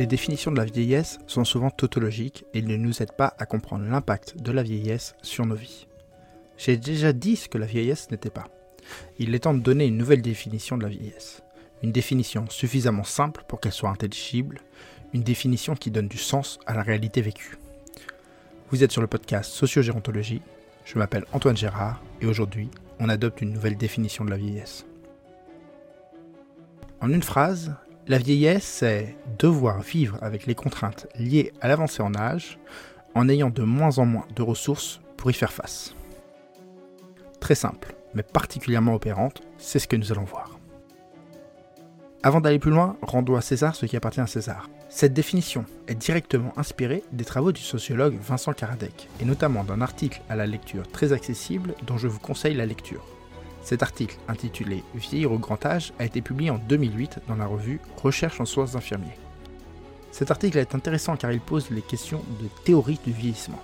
Les définitions de la vieillesse sont souvent tautologiques et ne nous aident pas à comprendre l'impact de la vieillesse sur nos vies. J'ai déjà dit ce que la vieillesse n'était pas. Il est temps de donner une nouvelle définition de la vieillesse. Une définition suffisamment simple pour qu'elle soit intelligible, une définition qui donne du sens à la réalité vécue. Vous êtes sur le podcast Sociogérontologie, je m'appelle Antoine Gérard et aujourd'hui on adopte une nouvelle définition de la vieillesse. En une phrase, la vieillesse, c'est devoir vivre avec les contraintes liées à l'avancée en âge en ayant de moins en moins de ressources pour y faire face. Très simple, mais particulièrement opérante, c'est ce que nous allons voir. Avant d'aller plus loin, rendons à César ce qui appartient à César. Cette définition est directement inspirée des travaux du sociologue Vincent Karadec, et notamment d'un article à la lecture très accessible dont je vous conseille la lecture. Cet article, intitulé Vieillir au grand âge, a été publié en 2008 dans la revue Recherche en soins infirmiers. Cet article est intéressant car il pose les questions de théorie du vieillissement.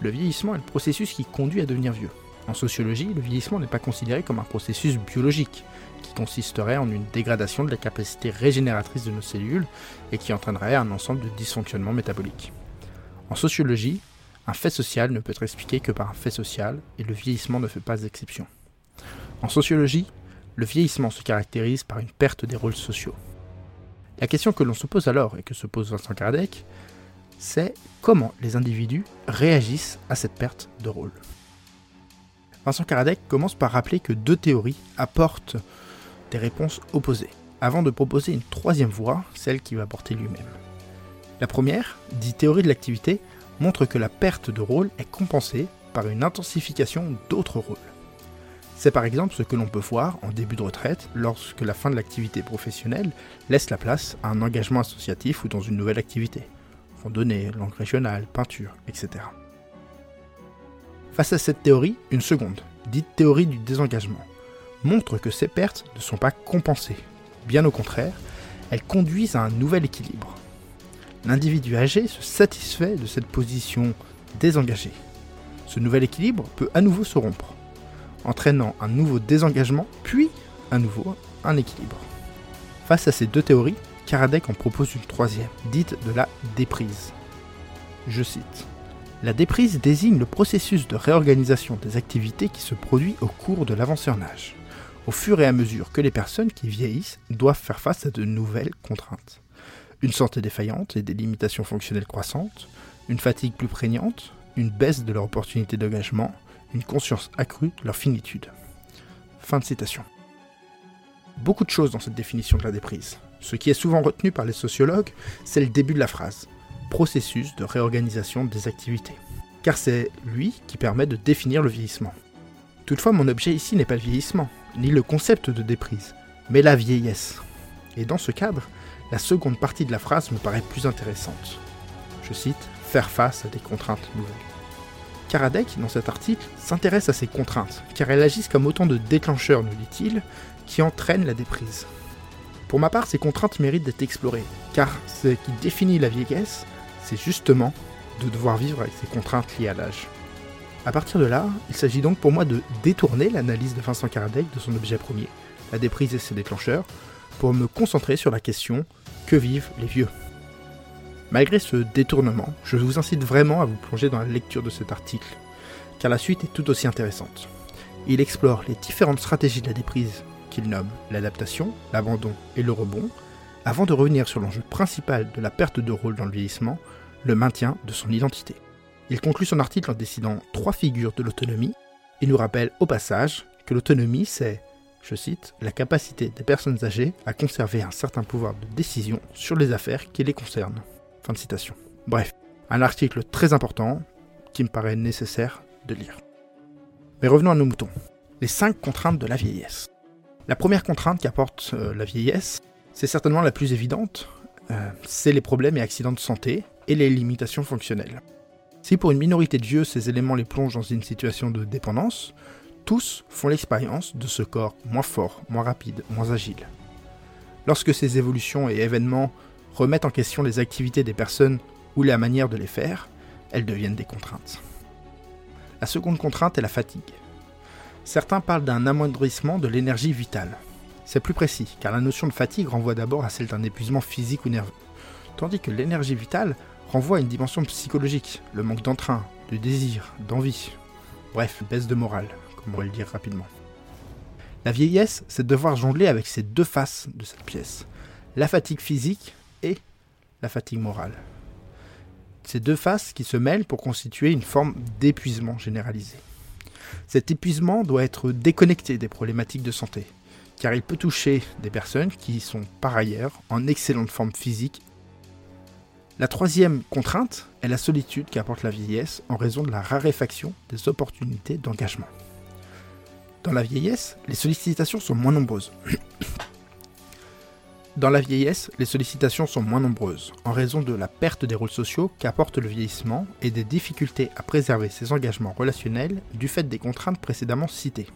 Le vieillissement est le processus qui conduit à devenir vieux. En sociologie, le vieillissement n'est pas considéré comme un processus biologique, qui consisterait en une dégradation de la capacité régénératrice de nos cellules et qui entraînerait un ensemble de dysfonctionnements métaboliques. En sociologie, un fait social ne peut être expliqué que par un fait social et le vieillissement ne fait pas exception. En sociologie, le vieillissement se caractérise par une perte des rôles sociaux. La question que l'on se pose alors et que se pose Vincent Kardec, c'est comment les individus réagissent à cette perte de rôle. Vincent Kardec commence par rappeler que deux théories apportent des réponses opposées, avant de proposer une troisième voie, celle qui va porter lui-même. La première, dit théorie de l'activité, montre que la perte de rôle est compensée par une intensification d'autres rôles. C'est par exemple ce que l'on peut voir en début de retraite lorsque la fin de l'activité professionnelle laisse la place à un engagement associatif ou dans une nouvelle activité. Randonnée, langue régionale, peinture, etc. Face à cette théorie, une seconde, dite théorie du désengagement, montre que ces pertes ne sont pas compensées. Bien au contraire, elles conduisent à un nouvel équilibre. L'individu âgé se satisfait de cette position désengagée. Ce nouvel équilibre peut à nouveau se rompre, entraînant un nouveau désengagement, puis à nouveau un équilibre. Face à ces deux théories, Kardec en propose une troisième, dite de la déprise. Je cite La déprise désigne le processus de réorganisation des activités qui se produit au cours de l'avancée en au fur et à mesure que les personnes qui vieillissent doivent faire face à de nouvelles contraintes. Une santé défaillante et des limitations fonctionnelles croissantes, une fatigue plus prégnante, une baisse de leur opportunité d'engagement, une conscience accrue de leur finitude. Fin de citation. Beaucoup de choses dans cette définition de la déprise. Ce qui est souvent retenu par les sociologues, c'est le début de la phrase. Processus de réorganisation des activités. Car c'est lui qui permet de définir le vieillissement. Toutefois, mon objet ici n'est pas le vieillissement, ni le concept de déprise, mais la vieillesse. Et dans ce cadre, la seconde partie de la phrase me paraît plus intéressante. Je cite Faire face à des contraintes nouvelles. Karadec, dans cet article, s'intéresse à ces contraintes, car elles agissent comme autant de déclencheurs, nous dit-il, qui entraînent la déprise. Pour ma part, ces contraintes méritent d'être explorées, car ce qui définit la vieillesse, c'est justement de devoir vivre avec ces contraintes liées à l'âge. A partir de là, il s'agit donc pour moi de détourner l'analyse de Vincent Kardec de son objet premier, la déprise et ses déclencheurs, pour me concentrer sur la question que vivent les vieux? Malgré ce détournement, je vous incite vraiment à vous plonger dans la lecture de cet article, car la suite est tout aussi intéressante. Il explore les différentes stratégies de la déprise qu'il nomme l'adaptation, l'abandon et le rebond, avant de revenir sur l'enjeu principal de la perte de rôle dans le vieillissement, le maintien de son identité. Il conclut son article en décidant trois figures de l'autonomie et nous rappelle au passage que l'autonomie, c'est, je cite, la capacité des personnes âgées à conserver un certain pouvoir de décision sur les affaires qui les concernent. Bref, un article très important qui me paraît nécessaire de lire. Mais revenons à nos moutons. Les cinq contraintes de la vieillesse. La première contrainte qu'apporte euh, la vieillesse, c'est certainement la plus évidente, euh, c'est les problèmes et accidents de santé et les limitations fonctionnelles. Si pour une minorité de vieux ces éléments les plongent dans une situation de dépendance, tous font l'expérience de ce corps moins fort, moins rapide, moins agile. Lorsque ces évolutions et événements remettent en question les activités des personnes ou la manière de les faire, elles deviennent des contraintes. La seconde contrainte est la fatigue. Certains parlent d'un amoindrissement de l'énergie vitale. C'est plus précis, car la notion de fatigue renvoie d'abord à celle d'un épuisement physique ou nerveux. tandis que l'énergie vitale renvoie à une dimension psychologique, le manque d'entrain, de désir, d'envie. Bref, baisse de morale, comme on va le dire rapidement. La vieillesse, c'est devoir jongler avec ces deux faces de cette pièce, la fatigue physique et la fatigue morale. Ces deux faces qui se mêlent pour constituer une forme d'épuisement généralisé. Cet épuisement doit être déconnecté des problématiques de santé, car il peut toucher des personnes qui sont par ailleurs en excellente forme physique. La troisième contrainte est la solitude qu'apporte la vieillesse en raison de la raréfaction des opportunités d'engagement. Dans la vieillesse, les sollicitations sont moins nombreuses. Dans la vieillesse, les sollicitations sont moins nombreuses, en raison de la perte des rôles sociaux qu'apporte le vieillissement et des difficultés à préserver ses engagements relationnels du fait des contraintes précédemment citées.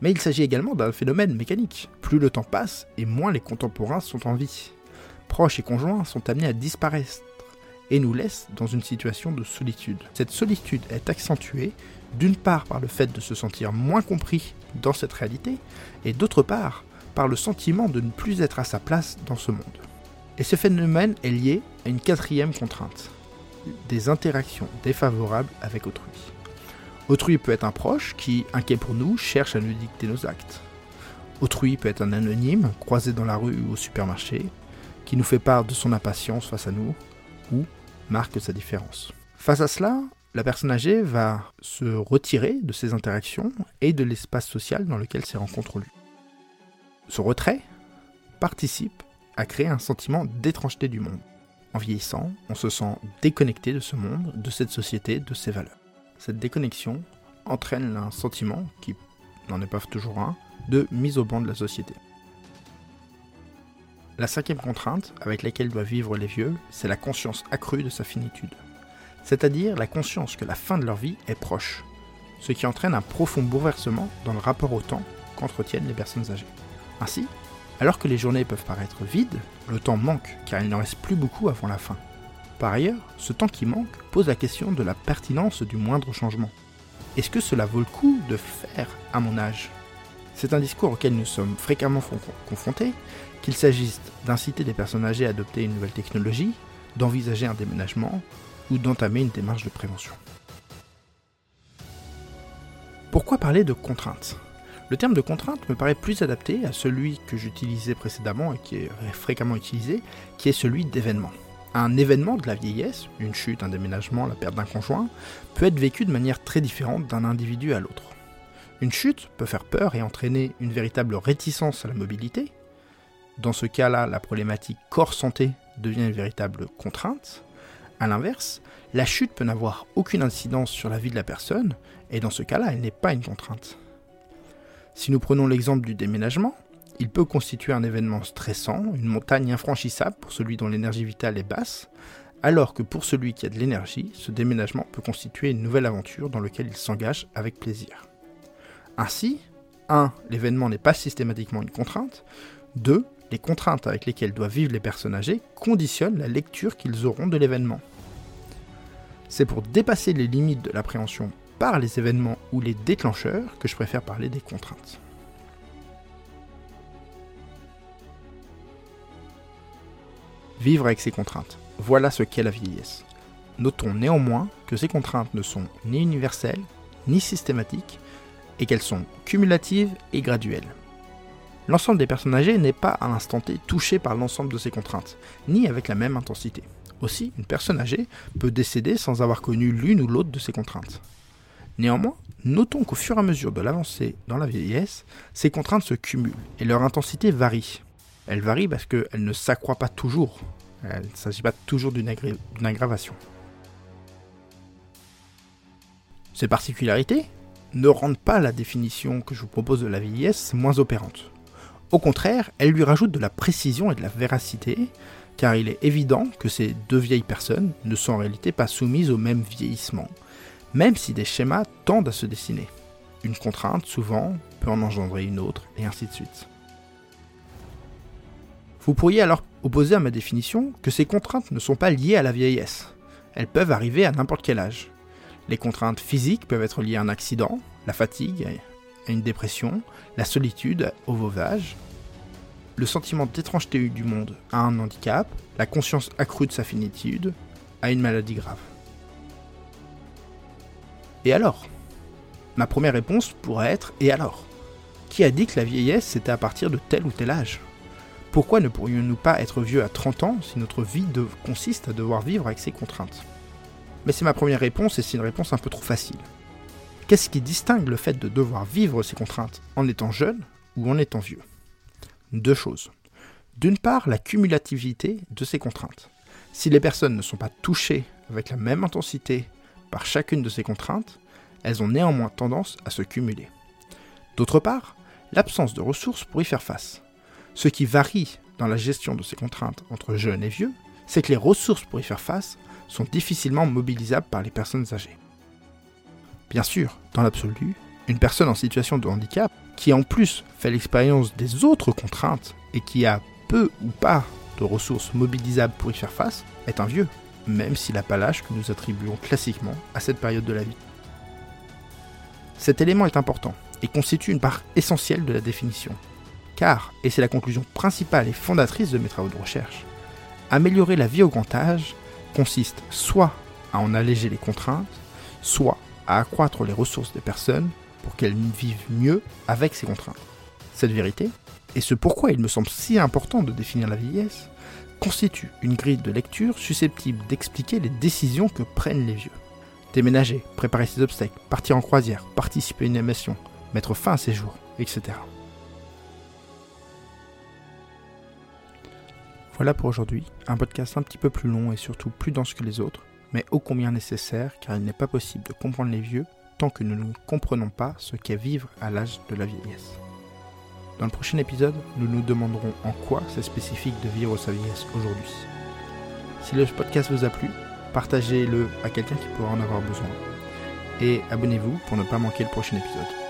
Mais il s'agit également d'un phénomène mécanique. Plus le temps passe et moins les contemporains sont en vie. Proches et conjoints sont amenés à disparaître et nous laissent dans une situation de solitude. Cette solitude est accentuée d'une part par le fait de se sentir moins compris dans cette réalité, et d'autre part par le sentiment de ne plus être à sa place dans ce monde. Et ce phénomène est lié à une quatrième contrainte, des interactions défavorables avec autrui. Autrui peut être un proche qui, inquiet pour nous, cherche à nous dicter nos actes. Autrui peut être un anonyme, croisé dans la rue ou au supermarché, qui nous fait part de son impatience face à nous, ou marque sa différence. Face à cela, la personne âgée va se retirer de ces interactions et de l'espace social dans lequel ces rencontres ont lieu. Ce retrait participe à créer un sentiment d'étrangeté du monde. En vieillissant, on se sent déconnecté de ce monde, de cette société, de ses valeurs. Cette déconnexion entraîne un sentiment, qui n'en est pas toujours un, de mise au banc de la société. La cinquième contrainte avec laquelle doivent vivre les vieux, c'est la conscience accrue de sa finitude. C'est-à-dire la conscience que la fin de leur vie est proche, ce qui entraîne un profond bouleversement dans le rapport au temps qu'entretiennent les personnes âgées. Ainsi, alors que les journées peuvent paraître vides, le temps manque car il n'en reste plus beaucoup avant la fin. Par ailleurs, ce temps qui manque pose la question de la pertinence du moindre changement. Est-ce que cela vaut le coup de faire à mon âge? C'est un discours auquel nous sommes fréquemment confrontés, qu'il s'agisse d'inciter des personnes âgées à adopter une nouvelle technologie, d'envisager un déménagement ou d'entamer une démarche de prévention. Pourquoi parler de contraintes? Le terme de contrainte me paraît plus adapté à celui que j'utilisais précédemment et qui est fréquemment utilisé, qui est celui d'événement. Un événement de la vieillesse, une chute, un déménagement, la perte d'un conjoint, peut être vécu de manière très différente d'un individu à l'autre. Une chute peut faire peur et entraîner une véritable réticence à la mobilité. Dans ce cas-là, la problématique corps-santé devient une véritable contrainte. A l'inverse, la chute peut n'avoir aucune incidence sur la vie de la personne, et dans ce cas-là, elle n'est pas une contrainte. Si nous prenons l'exemple du déménagement, il peut constituer un événement stressant, une montagne infranchissable pour celui dont l'énergie vitale est basse, alors que pour celui qui a de l'énergie, ce déménagement peut constituer une nouvelle aventure dans laquelle il s'engage avec plaisir. Ainsi, 1. L'événement n'est pas systématiquement une contrainte. 2. Les contraintes avec lesquelles doivent vivre les personnes âgées conditionnent la lecture qu'ils auront de l'événement. C'est pour dépasser les limites de l'appréhension par les événements ou les déclencheurs que je préfère parler des contraintes. Vivre avec ces contraintes, voilà ce qu'est la vieillesse. Notons néanmoins que ces contraintes ne sont ni universelles, ni systématiques, et qu'elles sont cumulatives et graduelles. L'ensemble des personnes âgées n'est pas à l'instant T touché par l'ensemble de ces contraintes, ni avec la même intensité. Aussi, une personne âgée peut décéder sans avoir connu l'une ou l'autre de ces contraintes. Néanmoins, notons qu'au fur et à mesure de l'avancée dans la vieillesse, ces contraintes se cumulent et leur intensité varie. Elle varie parce qu'elle ne s'accroît pas toujours. Il ne s'agit pas toujours d'une aggravation. Ces particularités ne rendent pas la définition que je vous propose de la vieillesse moins opérante. Au contraire, elles lui rajoutent de la précision et de la véracité, car il est évident que ces deux vieilles personnes ne sont en réalité pas soumises au même vieillissement, même si des schémas tendent à se dessiner. Une contrainte, souvent, peut en engendrer une autre, et ainsi de suite. Vous pourriez alors opposer à ma définition que ces contraintes ne sont pas liées à la vieillesse. Elles peuvent arriver à n'importe quel âge. Les contraintes physiques peuvent être liées à un accident, la fatigue, à une dépression, la solitude, au veuvage. le sentiment d'étrangeté du monde à un handicap, la conscience accrue de sa finitude, à une maladie grave. Et alors? Ma première réponse pourrait être Et alors? Qui a dit que la vieillesse c'était à partir de tel ou tel âge? Pourquoi ne pourrions-nous pas être vieux à 30 ans si notre vie consiste à devoir vivre avec ces contraintes? Mais c'est ma première réponse et c'est une réponse un peu trop facile. Qu'est-ce qui distingue le fait de devoir vivre ces contraintes en étant jeune ou en étant vieux? Deux choses. D'une part, la cumulativité de ces contraintes. Si les personnes ne sont pas touchées avec la même intensité par chacune de ces contraintes, elles ont néanmoins tendance à se cumuler. D'autre part, l'absence de ressources pour y faire face. Ce qui varie dans la gestion de ces contraintes entre jeunes et vieux, c'est que les ressources pour y faire face sont difficilement mobilisables par les personnes âgées. Bien sûr, dans l'absolu, une personne en situation de handicap, qui en plus fait l'expérience des autres contraintes et qui a peu ou pas de ressources mobilisables pour y faire face, est un vieux, même s'il n'a pas l'âge que nous attribuons classiquement à cette période de la vie. Cet élément est important et constitue une part essentielle de la définition. Car, et c'est la conclusion principale et fondatrice de mes travaux de recherche, améliorer la vie au grand âge consiste soit à en alléger les contraintes, soit à accroître les ressources des personnes pour qu'elles vivent mieux avec ces contraintes. Cette vérité, et ce pourquoi il me semble si important de définir la vieillesse, constitue une grille de lecture susceptible d'expliquer les décisions que prennent les vieux. Déménager, préparer ses obstacles, partir en croisière, participer à une émission, mettre fin à ses jours, etc. Voilà pour aujourd'hui, un podcast un petit peu plus long et surtout plus dense que les autres, mais ô combien nécessaire car il n'est pas possible de comprendre les vieux tant que nous ne comprenons pas ce qu'est vivre à l'âge de la vieillesse. Dans le prochain épisode, nous nous demanderons en quoi c'est spécifique de vivre sa vieillesse aujourd'hui. Si le podcast vous a plu, partagez-le à quelqu'un qui pourra en avoir besoin. Et abonnez-vous pour ne pas manquer le prochain épisode.